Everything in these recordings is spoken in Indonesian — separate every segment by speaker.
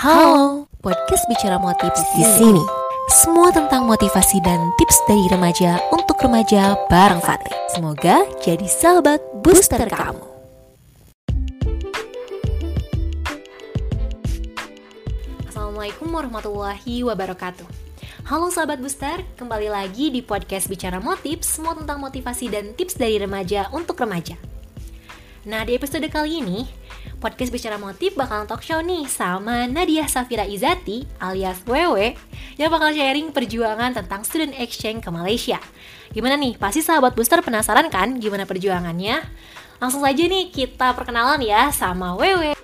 Speaker 1: Halo, podcast bicara motivasi di sini. Semua tentang motivasi dan tips dari remaja untuk remaja bareng Fatih. Semoga jadi sahabat booster kamu. Assalamualaikum warahmatullahi wabarakatuh. Halo sahabat booster, kembali lagi di podcast Bicara Motif, semua tentang motivasi dan tips dari remaja untuk remaja. Nah, di episode kali ini, podcast Bicara Motif bakalan talk show nih sama Nadia Safira Izati alias Wewe yang bakal sharing perjuangan tentang student exchange ke Malaysia. Gimana nih? Pasti sahabat booster penasaran kan gimana perjuangannya? Langsung saja nih kita perkenalan ya sama Wewe.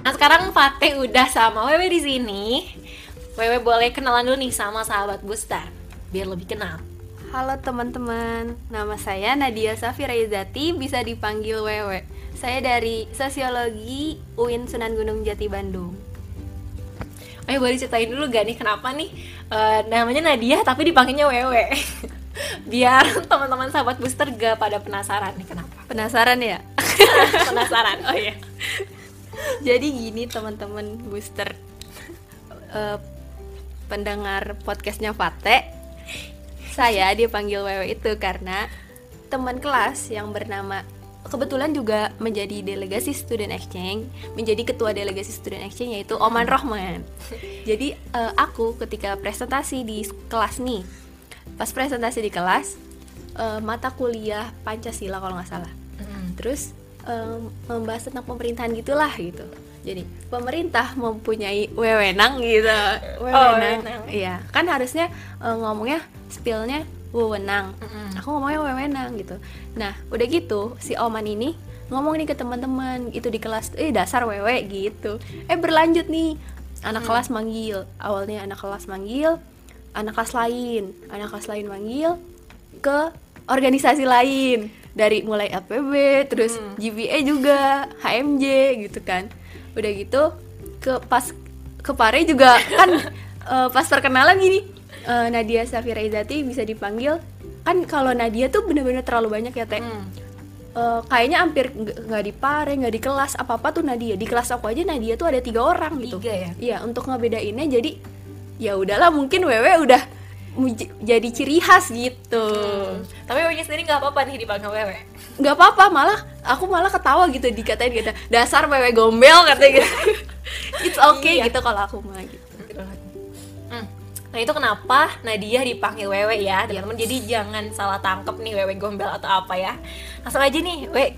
Speaker 1: Nah sekarang Fatih udah sama Wewe di sini. Wewe boleh kenalan dulu nih sama sahabat Booster biar lebih kenal.
Speaker 2: Halo teman-teman, nama saya Nadia Safira Izati, bisa dipanggil Wewe. Saya dari Sosiologi UIN Sunan Gunung Jati Bandung.
Speaker 1: Ayo boleh ceritain dulu gak nih kenapa nih uh, namanya Nadia tapi dipanggilnya Wewe. biar teman-teman sahabat Booster gak pada penasaran nih kenapa.
Speaker 2: Penasaran ya?
Speaker 1: penasaran. Oh iya.
Speaker 2: Jadi gini teman-teman Booster. Uh, pendengar podcastnya Fate saya dipanggil Wewe itu karena teman kelas yang bernama kebetulan juga menjadi delegasi student exchange menjadi ketua delegasi student exchange yaitu Oman Rohman. Jadi uh, aku ketika presentasi di kelas nih pas presentasi di kelas uh, mata kuliah Pancasila kalau nggak salah. Mm. terus um, membahas tentang pemerintahan gitulah gitu. Jadi pemerintah mempunyai wewenang gitu. Wewenang. Oh, iya kan harusnya uh, ngomongnya spillnya wewenang. Mm -hmm. aku ngomongnya wewenang gitu. Nah udah gitu si oman ini ngomong nih ke teman-teman itu di kelas eh dasar wewe gitu. Eh berlanjut nih. Anak mm. kelas manggil. Awalnya anak kelas manggil anak kelas lain. Anak kelas lain manggil ke organisasi lain. Dari mulai APB terus hmm. GBA juga HMJ gitu kan. Udah gitu ke pas ke Pare juga. Kan uh, pas perkenalan gini uh, Nadia Safira Izati bisa dipanggil kan kalau Nadia tuh bener-bener terlalu banyak ya teh hmm. uh, kayaknya hampir nggak di Pare nggak di kelas apa apa tuh Nadia di kelas aku aja Nadia tuh ada tiga orang gitu
Speaker 1: tiga ya
Speaker 2: iya untuk ngebedainnya jadi ya udahlah mungkin Wewe udah jadi ciri khas gitu. Hmm.
Speaker 1: Tapi Wewe sendiri nggak apa-apa nih dipanggil Wewe.
Speaker 2: Nggak apa-apa, malah aku malah ketawa gitu dikatain gitu. Dasar Wewe gombel katanya gitu. It's okay iya. gitu kalau aku mah gitu.
Speaker 1: Nah itu kenapa Nadia dipanggil Wewe ya teman-teman. Jadi jangan salah tangkep nih Wewe gombel atau apa ya. Langsung aja nih, Wewe.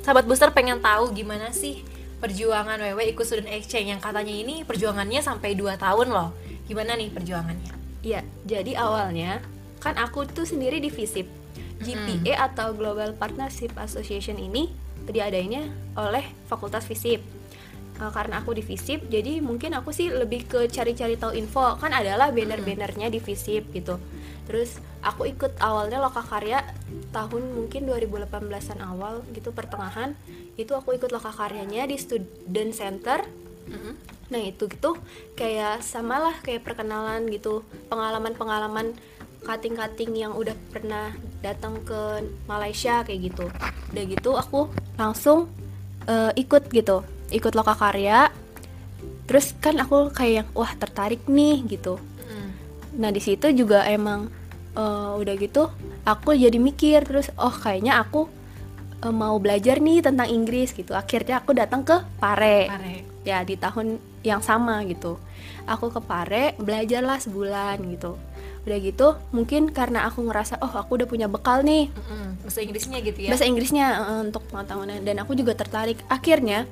Speaker 1: Sahabat booster pengen tahu gimana sih perjuangan Wewe ikut student exchange yang katanya ini perjuangannya sampai 2 tahun loh. Gimana nih perjuangannya?
Speaker 2: Iya, jadi awalnya kan aku tuh sendiri di FISIP. GPA mm. atau Global Partnership Association ini diadainnya oleh Fakultas FISIP. Uh, karena aku di FISIP, jadi mungkin aku sih lebih ke cari-cari tahu info. Kan adalah banner-bannernya di FISIP gitu. Terus aku ikut awalnya loka karya tahun mungkin 2018-an awal gitu pertengahan. Itu aku ikut loka karyanya di Student Center. Mm -hmm nah itu gitu kayak samalah kayak perkenalan gitu pengalaman-pengalaman cutting-cutting yang udah pernah datang ke Malaysia kayak gitu udah gitu aku langsung uh, ikut gitu ikut loka karya terus kan aku kayak wah tertarik nih gitu. Mm. nah di situ juga emang uh, udah gitu aku jadi mikir terus oh kayaknya aku uh, mau belajar nih tentang Inggris gitu. Akhirnya aku datang ke Pare, Pare. ya di tahun yang sama gitu. Aku ke Pare belajarlah sebulan gitu. Udah gitu mungkin karena aku ngerasa oh aku udah punya bekal nih.
Speaker 1: Bahasa Inggrisnya gitu ya?
Speaker 2: Bahasa Inggrisnya uh, untuk pengetahuan dan aku juga tertarik. Akhirnya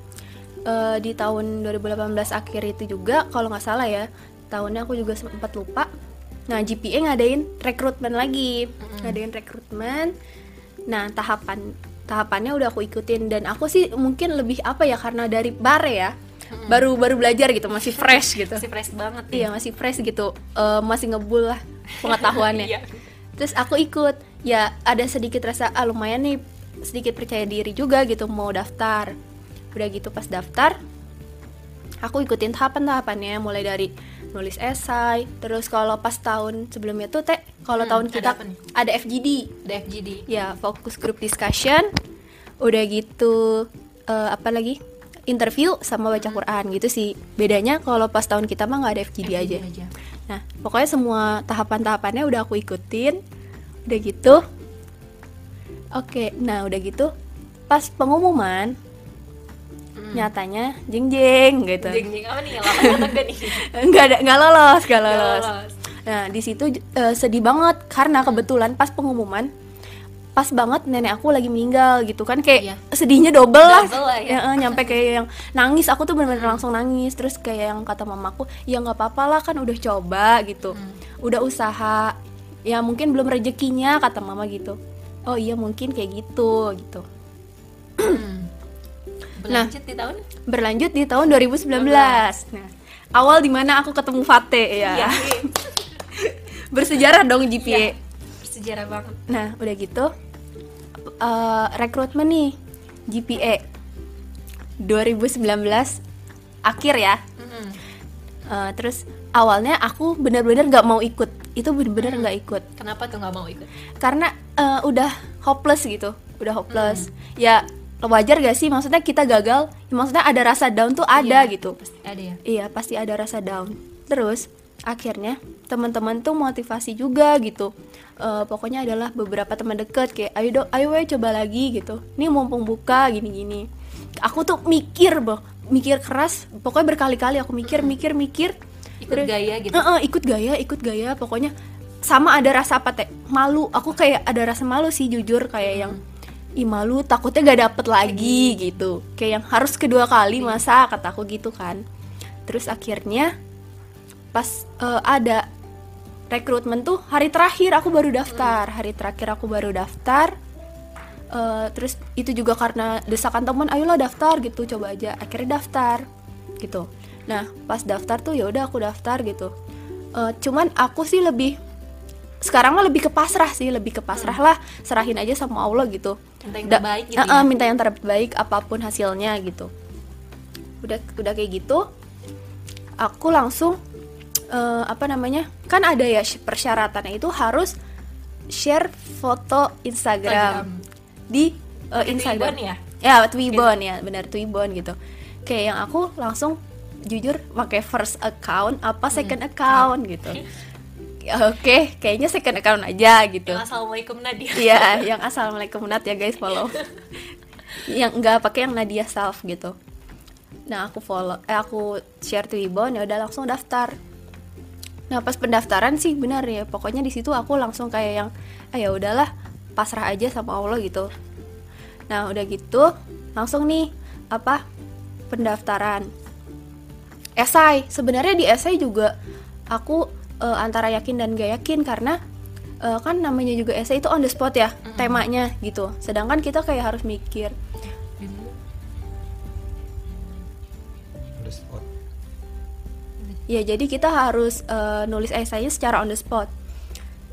Speaker 2: uh, di tahun 2018 akhir itu juga kalau nggak salah ya tahunnya aku juga sempat lupa. Nah GPA ngadain rekrutmen lagi. Mm-hmm. ngadain rekrutmen. Nah tahapan tahapannya udah aku ikutin. Dan aku sih mungkin lebih apa ya karena dari bare ya baru baru belajar gitu masih fresh gitu.
Speaker 1: Masih fresh banget
Speaker 2: ya. iya masih fresh gitu. Uh, masih ngebul lah pengetahuannya. Iya. terus aku ikut. Ya ada sedikit rasa ah lumayan nih sedikit percaya diri juga gitu mau daftar udah gitu pas daftar aku ikutin tahapan tahapannya mulai dari nulis esai terus kalau pas tahun sebelumnya tuh teh kalau
Speaker 1: Hmm,
Speaker 2: tahun
Speaker 1: ada
Speaker 2: kita
Speaker 1: nih?
Speaker 2: ada FGD
Speaker 1: DFGD.
Speaker 2: ya fokus group discussion udah gitu eh, apa lagi? Interview sama baca Quran gitu sih. Bedanya kalau pas tahun kita mah nggak ada FGD, aja. Nah pokoknya semua tahapan-tahapannya udah aku ikutin udah gitu. Oke nah udah gitu pas pengumuman nyatanya jeng jeng gitu.
Speaker 1: Jeng jeng apa nih?
Speaker 2: Nggak ada nggak lolos nggak lolos.
Speaker 1: lolos.
Speaker 2: nah di situ eh, sedih banget karena kebetulan pas pengumuman pas banget nenek aku lagi meninggal gitu kan. Kayak
Speaker 1: Iya.
Speaker 2: sedihnya double, lah,
Speaker 1: Double lah ya.
Speaker 2: eh, nyampe kayak yang nangis. Aku tuh bener-bener langsung nangis. Terus kayak yang kata mamaku ya nggak apa-apa lah kan udah coba gitu.
Speaker 1: Hmm.
Speaker 2: udah usaha. Ya mungkin belum rezekinya kata mama gitu. Oh iya mungkin kayak gitu gitu
Speaker 1: Berlanjut di tahun?
Speaker 2: berlanjut di tahun 2019 nah awal di mana aku ketemu Fate ya
Speaker 1: Iya.
Speaker 2: bersejarah dong GPA
Speaker 1: Iya. Bersejarah banget.
Speaker 2: nah udah gitu eh, rekrutmen nih GPA 2019 akhir ya
Speaker 1: Mm-mm.
Speaker 2: Eh, terus awalnya aku bener-bener nggak mau ikut itu bener-bener nggak ikut
Speaker 1: Kenapa tuh nggak mau ikut?
Speaker 2: karena eh, udah hopeless gitu udah hopeless ya wajar gak sih maksudnya kita gagal ya maksudnya ada rasa down tuh ada
Speaker 1: Iya,
Speaker 2: gitu
Speaker 1: Pasti ada ya.
Speaker 2: Iya, pasti ada rasa down. Terus akhirnya teman-teman tuh motivasi juga gitu. Eh, pokoknya adalah beberapa teman deket kayak ayo dong, ayo we coba lagi gitu. Nih mumpung buka gini-gini. Aku tuh mikir, boh, mikir keras. Pokoknya berkali-kali aku mikir, mikir, mikir.
Speaker 1: Ikut
Speaker 2: Terus-
Speaker 1: gaya gitu.
Speaker 2: Heeh, ikut gaya, ikut gaya. Pokoknya sama ada rasa apa teh? Malu. Aku kayak ada rasa malu sih jujur kayak yang ih malu takutnya gak dapet lagi gitu. Kayak yang harus kedua kali masa kataku gitu kan. Terus akhirnya pas eh, ada rekrutmen tuh hari terakhir aku baru daftar. Hari terakhir aku baru daftar. Eh, terus itu juga karena desakan teman ayolah daftar gitu coba aja. Akhirnya daftar gitu. Nah pas daftar tuh ya udah aku daftar gitu. Eh, cuman aku sih lebih sekarang mah lebih ke pasrah sih lebih ke pasrah lah serahin aja sama Allah gitu
Speaker 1: Minta yang
Speaker 2: Da-
Speaker 1: terbaik gitu
Speaker 2: Eh,
Speaker 1: ya.
Speaker 2: eh, minta yang terbaik apa pun hasilnya gitu. Udah udah kayak gitu aku langsung eh, apa namanya kan ada ya persyaratannya itu harus share foto Instagram, di
Speaker 1: Pakai
Speaker 2: Instagram
Speaker 1: Twibbon ya?
Speaker 2: ya Twibbon ya benar Twibbon gitu. Kayak yang aku langsung jujur pakai first account apa second account gitu Ya, oke kayaknya second account aja gitu
Speaker 1: Yang Assalamualaikum Nadia.
Speaker 2: Iya, yang assalamualaikum Nat ya guys follow. yang enggak pakai yang Nadia Self gitu. Nah aku follow, eh aku share Twibbon ya udah langsung daftar. Nah pas pendaftaran sih benar ya, pokoknya di situ aku langsung kayak yang, ah ya udahlah pasrah aja sama Allah gitu. Nah udah gitu langsung nih apa pendaftaran esai sebenarnya di esai juga aku eh, antara yakin dan gak yakin karena eh, kan namanya juga esai itu on the spot ya temanya gitu. Sedangkan kita kayak harus mikir.
Speaker 3: On the spot.
Speaker 2: Ya jadi kita harus eh, nulis esainya secara on the spot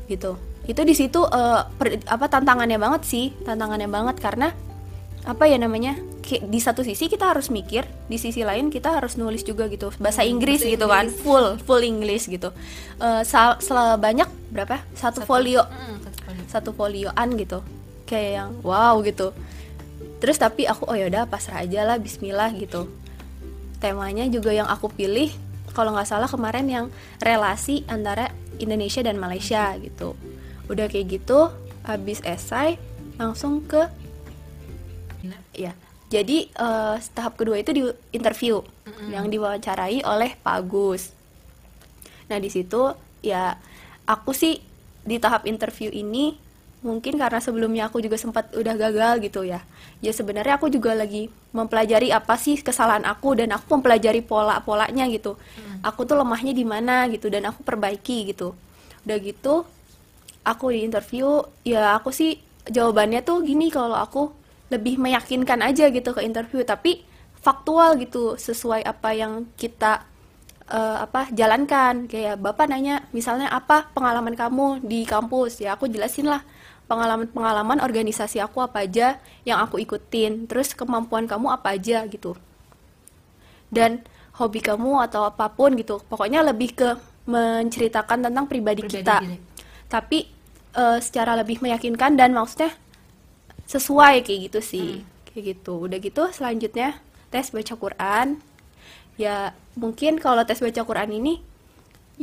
Speaker 2: gitu. Itu di situ eh, per- apa tantangannya banget sih tantangannya banget karena apa ya namanya di satu sisi kita harus mikir di sisi lain kita harus nulis juga gitu. Bahasa Inggris
Speaker 1: bahasa
Speaker 2: gitu kan.
Speaker 1: Inggris.
Speaker 2: full full English gitu. Eh, sa- sel- banyak berapa? Satu, folio.
Speaker 1: Mm, satu folio.
Speaker 2: satu folioan gitu. Kayak yang wow gitu. Terus tapi aku oh yaudah pasrah aja lah Bismillah gitu. Temanya juga yang aku pilih kalau nggak salah kemarin yang relasi antara Indonesia dan Malaysia gitu. Udah kayak gitu habis esai langsung ke ya jadi eh, tahap kedua itu di interview yang diwawancarai oleh Pak Agus. Nah di situ ya aku sih di tahap interview ini mungkin karena sebelumnya aku juga sempat udah gagal gitu ya. Ya sebenarnya aku juga lagi mempelajari apa sih kesalahan aku dan aku mempelajari pola-polanya gitu. Aku tuh lemahnya di mana gitu dan aku perbaiki gitu. Udah gitu aku di interview ya aku sih jawabannya tuh gini kalau aku lebih meyakinkan aja gitu ke interview tapi faktual gitu sesuai apa yang kita eh, apa jalankan. Kayak bapak nanya misalnya apa pengalaman kamu di kampus? Ya aku jelasin lah pengalaman-pengalaman organisasi aku apa aja yang aku ikutin terus kemampuan kamu apa aja gitu. Dan hobi kamu atau apa pun gitu pokoknya lebih ke menceritakan tentang pribadi,
Speaker 1: Pribadi
Speaker 2: kita.
Speaker 1: diri.
Speaker 2: tapi eh, secara lebih meyakinkan dan maksudnya sesuai kayak gitu sih kayak gitu udah gitu selanjutnya tes baca Quran ya mungkin kalau tes baca Quran ini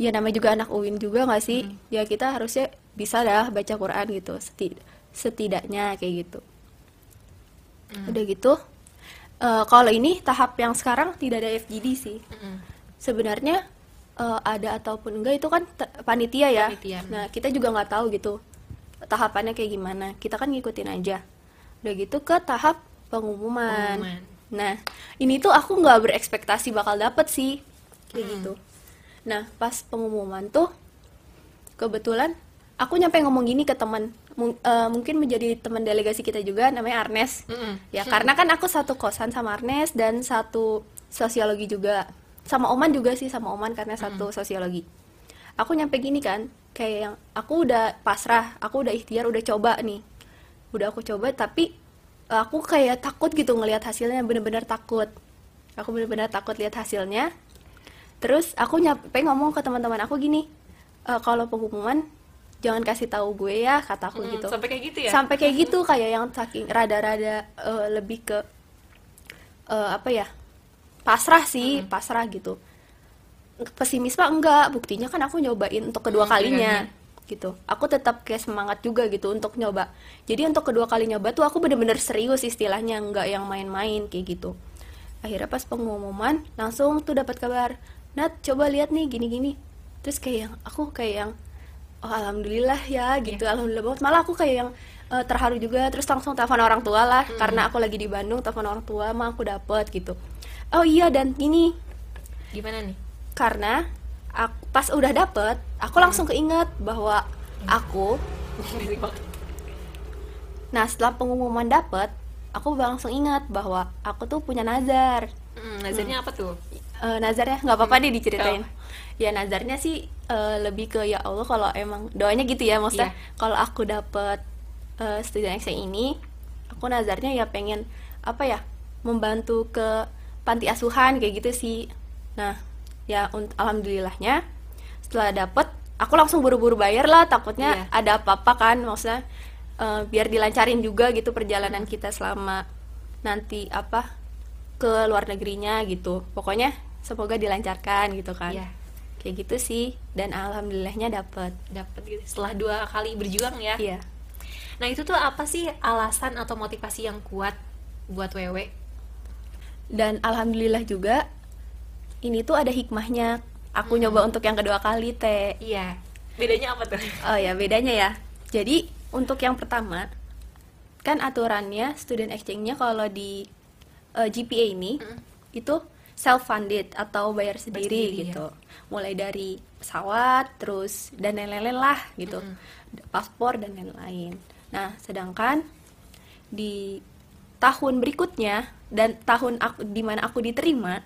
Speaker 2: ya namanya juga anak UIN juga nggak sih ya kita harusnya bisa dah baca Quran gitu seti- setidaknya kayak gitu udah gitu eh, kalau ini tahap yang sekarang tidak ada FGD sih
Speaker 1: Mm-mm.
Speaker 2: sebenarnya eh, ada ataupun enggak itu kan panitia ya.
Speaker 1: Panitia.
Speaker 2: Nah kita juga nggak tahu gitu tahapannya kayak gimana. Kita kan ngikutin aja. Udah gitu ke tahap pengumuman.
Speaker 1: Pengumuman.
Speaker 2: Nah ini tuh aku nggak berekspektasi bakal dapet sih kayak gitu. Nah pas pengumuman tuh kebetulan aku nyampe ngomong gini ke teman Mung- eh, mungkin menjadi teman delegasi kita juga namanya Arnes.
Speaker 1: Mm-mm.
Speaker 2: Ya karena kan aku satu kosan sama Arnes dan satu sosiologi juga. Sama Oman juga sih sama Oman karena satu sosiologi. Aku nyampe gini kan, kayak yang aku udah pasrah, aku udah ikhtiar, udah coba nih. Udah aku coba tapi eh, aku kayak takut gitu ngelihat hasilnya, bener-bener takut. Aku bener-bener takut lihat hasilnya. Terus aku nyampe ngomong ke teman-teman aku gini, "E, kalau pengumuman jangan kasih tahu gue ya, kataku
Speaker 1: Mm,
Speaker 2: gitu
Speaker 1: Sampai kayak gitu ya?
Speaker 2: sampai kayak gitu kayak yang saking rada-rada eh, lebih ke eh, apa ya pasrah sih pasrah gitu pesimis mah enggak buktinya kan aku nyobain untuk kedua
Speaker 1: Hmm,
Speaker 2: kalinya gitu. Aku tetap kayak semangat juga gitu untuk nyoba. Jadi untuk kedua kali nyoba tuh aku bener-bener serius istilahnya enggak yang main-main kayak gitu. Akhirnya pas pengumuman langsung tuh dapat kabar Nat coba lihat nih gini-gini. Terus kayak yang aku kayak yang oh alhamdulillah ya gitu alhamdulillah banget. Malah aku kayak yang eh, terharu juga terus langsung telepon orang tua lah karena aku lagi di Bandung telepon orang tua mah aku dapet gitu. Oh iya dan ini.
Speaker 1: Gimana nih?
Speaker 2: karena ak- pas udah dapet aku langsung keinget bahwa aku nah setelah pengumuman dapet aku langsung ingat bahwa aku tuh punya nazar.
Speaker 1: Mm, nazarnya apa tuh?
Speaker 2: Eh, nazarnya nggak apa-apa deh diceritain. ya nazarnya sih eh, lebih ke ya Allah kalau emang doanya gitu ya maksudnya
Speaker 1: Iya.
Speaker 2: kalau aku dapet eh, student exchange ini aku nazarnya ya pengen apa ya membantu ke panti asuhan kayak gitu sih. Nah ya un- alhamdulillahnya setelah dapet aku langsung buru-buru bayar lah takutnya
Speaker 1: Iya.
Speaker 2: ada apa-apa kan maksudnya eh, biar dilancarin juga gitu perjalanan kita selama nanti apa ke luar negerinya gitu pokoknya semoga dilancarkan gitu kan
Speaker 1: Iya.
Speaker 2: kayak gitu sih dan alhamdulillahnya dapet
Speaker 1: Dapat gitu setelah dua kali berjuang ya.
Speaker 2: iya
Speaker 1: Nah, itu tuh apa sih alasan atau motivasi yang kuat buat Wewe?
Speaker 2: dan alhamdulillah juga ini tuh ada hikmahnya. Aku nyoba untuk yang kedua kali teh
Speaker 1: Iya. Bedanya apa tuh?
Speaker 2: oh ya bedanya ya. Jadi untuk yang pertama kan aturannya student exchange-nya kalau di eh, GPA ini itu self funded atau bayar sendiri,
Speaker 1: sendiri,
Speaker 2: gitu. mulai dari pesawat terus dan lain-lain lah gitu. Paspor dan lain-lain. Nah sedangkan di tahun berikutnya dan tahun aku di mana aku diterima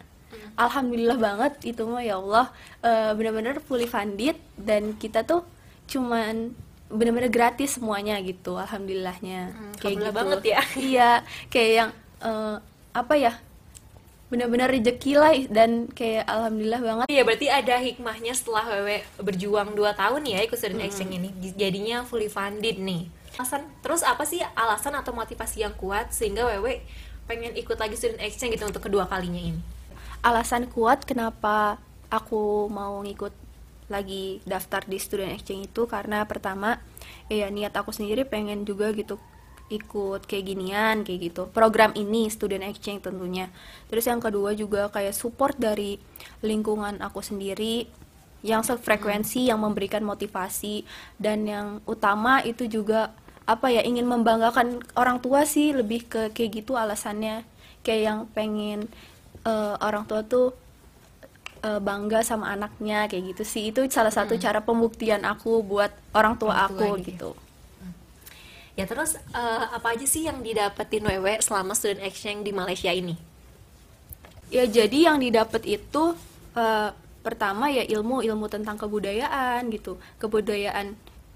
Speaker 2: alhamdulillah banget itu mah ya Allah eh, benar-benar fully funded dan kita tuh cuman benar-benar gratis semuanya gitu alhamdulillahnya
Speaker 1: Hmm,
Speaker 2: kayak
Speaker 1: alhamdulillah
Speaker 2: gitu
Speaker 1: banget ya.
Speaker 2: iya kayak yang eh, apa ya benar-benar rezeki lah dan kayak alhamdulillah banget
Speaker 1: Iya, berarti ada hikmahnya setelah Wewe berjuang 2 tahun ya ikut student exchange ini. Jadinya fully funded nih. Alasan terus apa sih alasan atau motivasi yang kuat sehingga Wewe pengen ikut lagi student exchange gitu untuk kedua kalinya ini?
Speaker 2: Alasan kuat kenapa aku mau ngikut lagi daftar di student exchange itu karena pertama ya niat aku sendiri pengen juga gitu ikut kayak ginian kayak gitu. Program ini student exchange tentunya. Terus yang kedua juga kayak support dari lingkungan aku sendiri yang sefrekuensi yang memberikan motivasi dan yang utama itu juga apa ya ingin membanggakan orang tua sih lebih ke kayak gitu alasannya. Kayak yang pengen eh, orang tua tuh eh, bangga sama anaknya kayak gitu sih. Itu salah satu cara pembuktian aku buat orang tua
Speaker 1: Orang tua
Speaker 2: aku
Speaker 1: gitu.
Speaker 2: gitu.
Speaker 1: Ya. Terus eh, apa aja sih yang didapetin Wewe selama student exchange di Malaysia ini?
Speaker 2: ya jadi yang didapat itu eh, pertama ya ilmu ilmu tentang kebudayaan gitu. Kebudayaan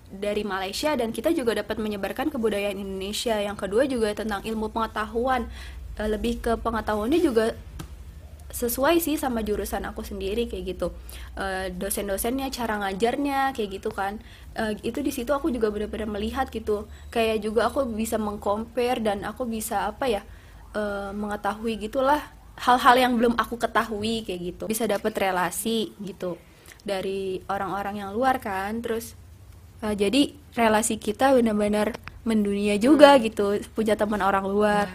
Speaker 2: dari Malaysia dan kita juga dapat menyebarkan kebudayaan Indonesia. Yang kedua juga tentang ilmu pengetahuan. Lebih ke pengetahuannya juga sesuai sih sama jurusan aku sendiri kayak gitu. Eh, dosen-dosennya cara ngajarnya kayak gitu kan. Eh, itu di situ aku juga benar-benar melihat gitu. Kayak juga aku bisa mengcompare dan aku bisa apa ya eh, mengetahui gitulah hal-hal yang belum aku ketahui kayak gitu. Bisa dapat relasi gitu dari orang-orang yang luar kan terus eh, jadi relasi kita benar-benar mendunia juga gitu punya teman orang luar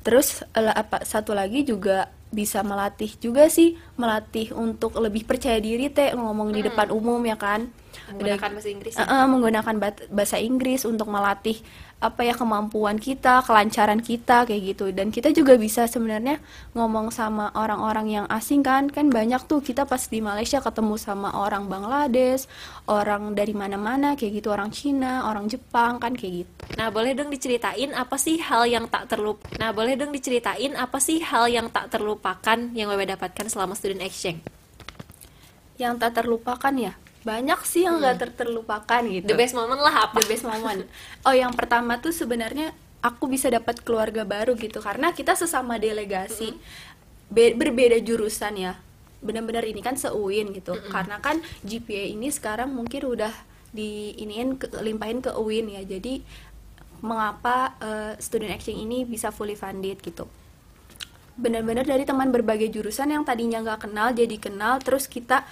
Speaker 2: Terus eh, apa satu lagi juga bisa melatih juga sih melatih untuk lebih percaya diri teh ngomong di depan umum ya kan
Speaker 1: Menggunakan bahasa Inggris ya?
Speaker 2: Eh, eh, menggunakan bahasa Inggris untuk melatih apa ya kemampuan kita kelancaran kita kayak gitu dan kita juga bisa sebenarnya ngomong sama orang-orang yang asing kan kan banyak tuh kita pas di Malaysia ketemu sama orang Bangladesh orang dari mana-mana kayak gitu orang Cina orang Jepang kan kayak gitu
Speaker 1: Nah, boleh dong diceritain apa sih hal yang tak terlup. Nah, boleh dong diceritain apa sih hal yang tak terlupakan yang Wewe dapatkan selama student exchange?
Speaker 2: yang tak terlupakan ya banyak sih yang nggak ter- terlupakan gitu.
Speaker 1: The best moment lah apa?
Speaker 2: the best moment. Oh yang pertama tuh sebenarnya aku bisa dapat keluarga baru gitu karena kita sesama delegasi. Be- berbeda jurusan ya. Benar-benar ini kan seuin gitu. Karena kan GPA ini sekarang mungkin udah di iniin ke, limpahin ke UIN ya. Jadi mengapa eh, student exchange ini bisa fully funded gitu. Benar-benar dari teman berbagai jurusan yang tadinya nggak kenal jadi kenal terus kita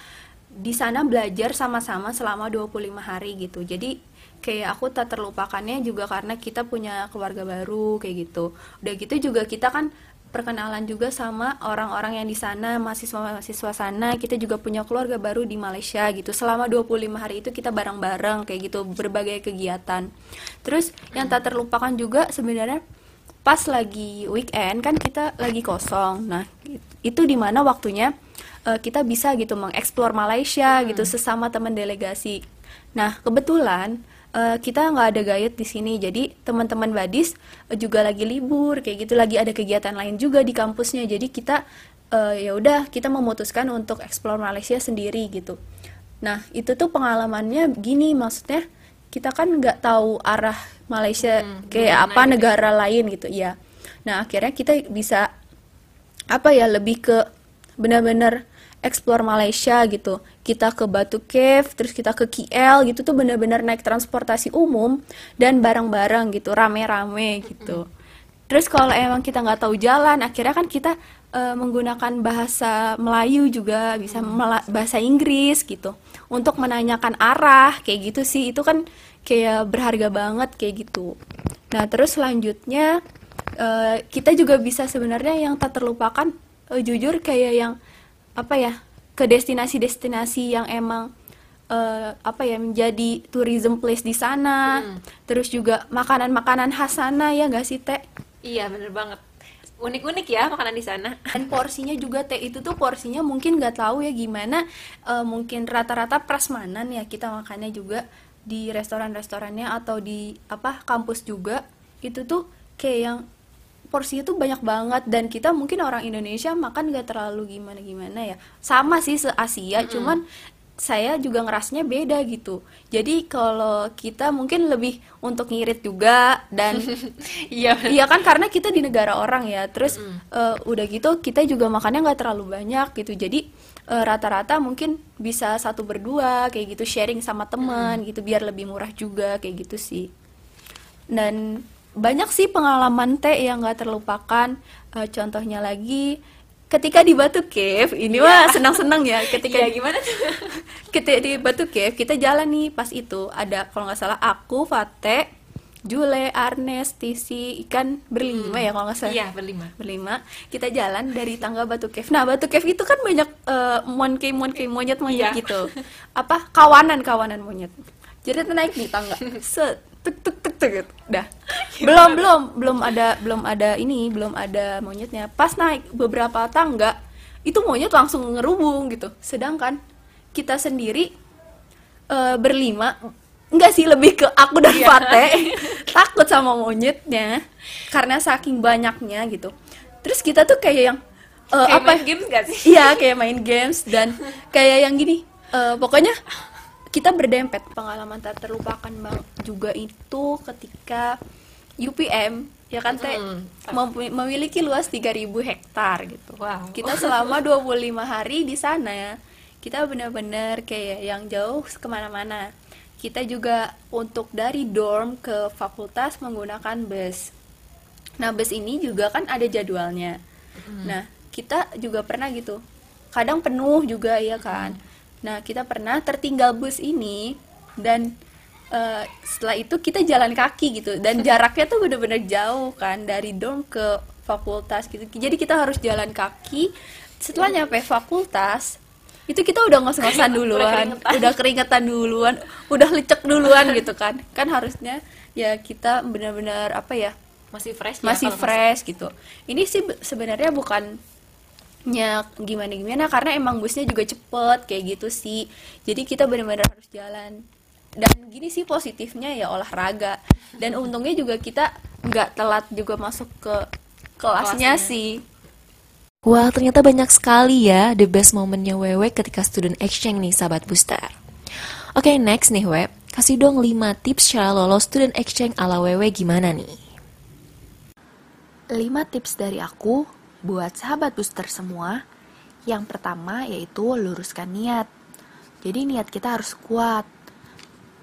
Speaker 2: di sana belajar sama-sama selama 25 hari gitu. Jadi kayak aku tak terlupakannya juga karena kita punya keluarga baru kayak gitu. Udah gitu juga kita kan perkenalan juga sama orang-orang yang di sana mahasiswa-mahasiswa sana. Kita juga punya keluarga baru di Malaysia gitu. Selama 25 hari itu kita bareng-bareng kayak gitu berbagai kegiatan. Terus yang tak terlupakan juga sebenarnya pas lagi weekend kan kita lagi kosong. Nah, itu di mana waktunya eh, kita bisa gitu mengeksplor Malaysia gitu sesama teman delegasi. Nah, kebetulan eh, kita nggak ada guide di sini, jadi teman-teman badis eh, juga lagi libur kayak gitu, lagi ada kegiatan lain juga di kampusnya. Jadi kita eh, ya udah kita memutuskan untuk eksplor Malaysia sendiri gitu. Nah, itu tuh pengalamannya gini maksudnya kita kan nggak tahu arah Malaysia kayak apa negara lain gitu ya. Nah, akhirnya kita bisa apa ya lebih ke benar-benar explore Malaysia gitu. Kita ke Batu Cave, terus kita ke KL gitu tuh benar-benar naik transportasi umum dan bareng-bareng gitu, rame-rame gitu. Terus kalau emang kita nggak tahu jalan, akhirnya kan kita eh, menggunakan bahasa Melayu juga, bisa mela- bahasa Inggris gitu, untuk menanyakan arah kayak gitu sih. Itu kan kayak berharga banget kayak gitu. Nah terus selanjutnya eh, kita juga bisa sebenarnya yang tak terlupakan, eh, jujur kayak yang apa ya ke destinasi-destinasi yang emang eh, apa ya menjadi tourism place di sana. Terus juga makanan-makanan khas sana ya nggak sih teh?
Speaker 1: Iya, bener banget. Unik-unik ya makanan di sana.
Speaker 2: dan porsinya juga teh itu tuh porsinya mungkin nggak tahu ya gimana eh, mungkin rata-rata prasmanan ya kita makannya juga di restoran-restorannya atau di apa kampus juga itu tuh kayak yang porsinya tuh banyak banget. Dan kita mungkin orang Indonesia makan nggak terlalu gimana gimana ya. Sama sih se Asia cuman saya juga ngerasnya beda gitu. Jadi kalau kita mungkin lebih untuk ngirit juga dan
Speaker 1: Iya.
Speaker 2: Iya kan karena kita di negara orang ya, terus eh, udah gitu kita juga makannya nggak terlalu banyak gitu, jadi eh, rata-rata mungkin bisa satu berdua kayak gitu sharing sama teman gitu biar lebih murah juga kayak gitu sih. Dan banyak sih pengalaman teh yang nggak terlupakan. Eh, contohnya lagi ketika di Batu Cave ini mah senang-senang ya ketika
Speaker 1: Iya, gimana tuh?
Speaker 2: kita di Batu Cave kita jalan nih pas itu ada kalau nggak salah aku Fate Jule Arnes Tisi ikan berlima ya kalau nggak salah.
Speaker 1: Iya, berlima.
Speaker 2: berlima. Kita jalan dari tangga Batu Cave. Nah Batu Cave itu kan banyak eh, monkey monkey monyet monyet
Speaker 1: Iya.
Speaker 2: gitu. Apa? Kawanan kawanan monyet. Jadi kita naik di tangga. Set tuk tuk tuk tuk gitu. dah. Belum belum belum ada belum ada ini belum ada monyetnya. Pas naik beberapa tangga itu monyet langsung ngerubung gitu. Sedangkan kita sendiri eh, berlima enggak sih lebih ke aku dan Fate. Takut sama monyetnya karena saking banyaknya gitu. Terus kita tuh kayak yang eh,
Speaker 1: Kayak
Speaker 2: apa?
Speaker 1: main games gak sih?
Speaker 2: Iya, kayak main games dan kayak yang gini. eh, pokoknya kita berdempet pengalaman tak terlupakan bang juga itu ketika UPM ya kan teh
Speaker 4: Mm.
Speaker 2: mempu- memiliki luas 3000 hektar gitu.
Speaker 4: Wow.
Speaker 2: Kita selama 25 hari di sana kita benar-benar kayak yang jauh ke mana-mana. Kita juga untuk dari dorm ke fakultas menggunakan bus. Nah bus ini juga kan ada jadwalnya. Nah kita juga pernah gitu. Kadang penuh juga ya kan. Nah kita pernah tertinggal bus ini dan eh, setelah itu kita jalan kaki gitu dan jaraknya tuh bener-bener jauh kan dari dorm ke fakultas gitu. Jadi kita harus jalan kaki. Setelah nyampe fakultas itu kita udah ngos-ngosan duluan,
Speaker 4: keringetan.
Speaker 2: udah keringetan duluan, udah lecek duluan gitu kan. Kan harusnya ya kita benar-benar apa ya?
Speaker 4: Masih fresh ya
Speaker 2: masih
Speaker 4: kalau
Speaker 2: fresh gitu. Ini sih be- sebenarnya bukannya gimana gimana karena emang busnya juga cepet kayak gitu sih. Jadi kita benar-benar harus jalan. Dan gini sih positifnya ya olahraga. Dan untungnya juga kita nggak telat juga masuk ke kelasnya,
Speaker 4: Kelasnya.
Speaker 2: sih.
Speaker 4: Wah, ternyata banyak sekali ya the best momennya Wewe ketika student exchange nih, sahabat booster. Oke, next nih, Web. Kasih dong 5 tips cara lolos student exchange ala Wewe gimana nih?
Speaker 5: 5 tips dari aku buat sahabat booster semua. Yang pertama yaitu luruskan niat. Jadi niat kita harus kuat.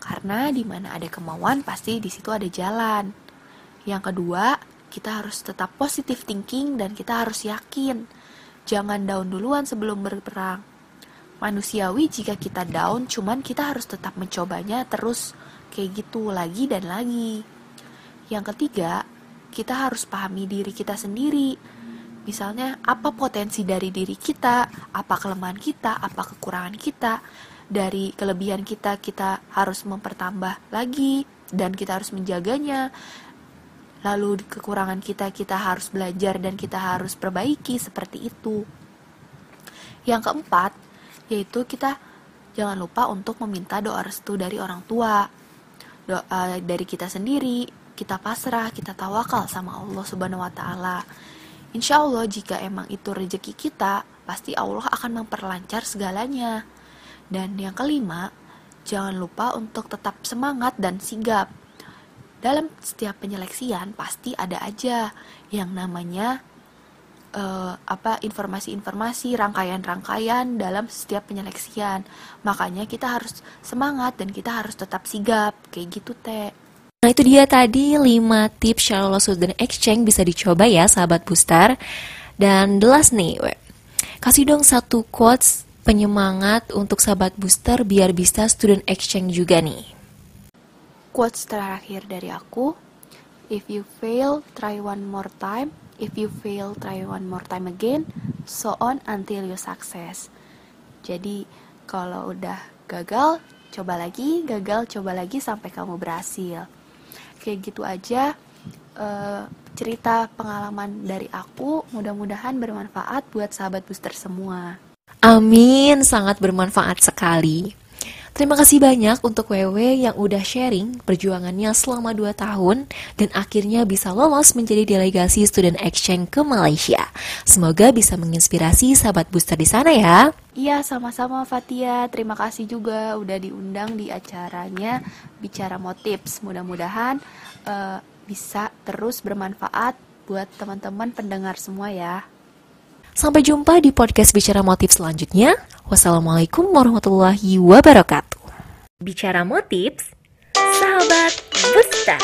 Speaker 5: Karena di mana ada kemauan pasti di situ ada jalan. Yang kedua, kita harus tetap positive thinking dan kita harus yakin. Jangan down duluan sebelum berperang. Manusiawi jika kita down, cuman kita harus tetap mencobanya terus kayak gitu lagi dan lagi. Yang ketiga, kita harus pahami diri kita sendiri. Misalnya, apa potensi dari diri kita, apa kelemahan kita, apa kekurangan kita. Dari kelebihan kita, kita harus mempertambah lagi, dan kita harus menjaganya. Lalu kekurangan kita, kita harus belajar dan kita harus perbaiki seperti itu. Yang keempat, yaitu kita jangan lupa untuk meminta doa restu dari orang tua. Doa dari kita sendiri, kita pasrah, kita tawakal sama Allah Subhanahu wa taala. Insya Allah jika emang itu rezeki kita, pasti Allah akan memperlancar segalanya. Dan yang kelima, jangan lupa untuk tetap semangat dan sigap. Dalam setiap penyeleksian pasti ada aja yang namanya eh, apa informasi-informasi rangkaian-rangkaian dalam setiap penyeleksian. Makanya kita harus semangat dan kita harus tetap sigap kayak gitu teh.
Speaker 4: Nah itu dia tadi 5 tips lolos student exchange bisa dicoba ya sahabat booster. Dan the last nih, kasih dong satu quotes penyemangat untuk sahabat booster biar bisa student exchange juga nih.
Speaker 5: Quotes terakhir dari aku, if you fail, try one more time. If you fail, try one more time again. So on until you success. Jadi kalau udah gagal, coba lagi, gagal, coba lagi sampai kamu berhasil. Kayak gitu aja eh, cerita pengalaman dari aku. Mudah-mudahan bermanfaat buat sahabat booster semua.
Speaker 4: Amin, sangat bermanfaat sekali. Terima kasih banyak untuk Wewe yang udah sharing perjuangannya selama 2 tahun dan akhirnya bisa lolos menjadi delegasi student exchange ke Malaysia. Semoga bisa menginspirasi sahabat booster di sana ya.
Speaker 5: Iya, sama-sama Fatia. Terima kasih juga udah diundang di acaranya Bicara Motips. Mudah-mudahan eh, bisa terus bermanfaat buat teman-teman pendengar semua ya.
Speaker 4: Sampai jumpa di podcast Bicara Motif selanjutnya. Wassalamualaikum warahmatullahi wabarakatuh. Bicara Motif, sahabat Booster.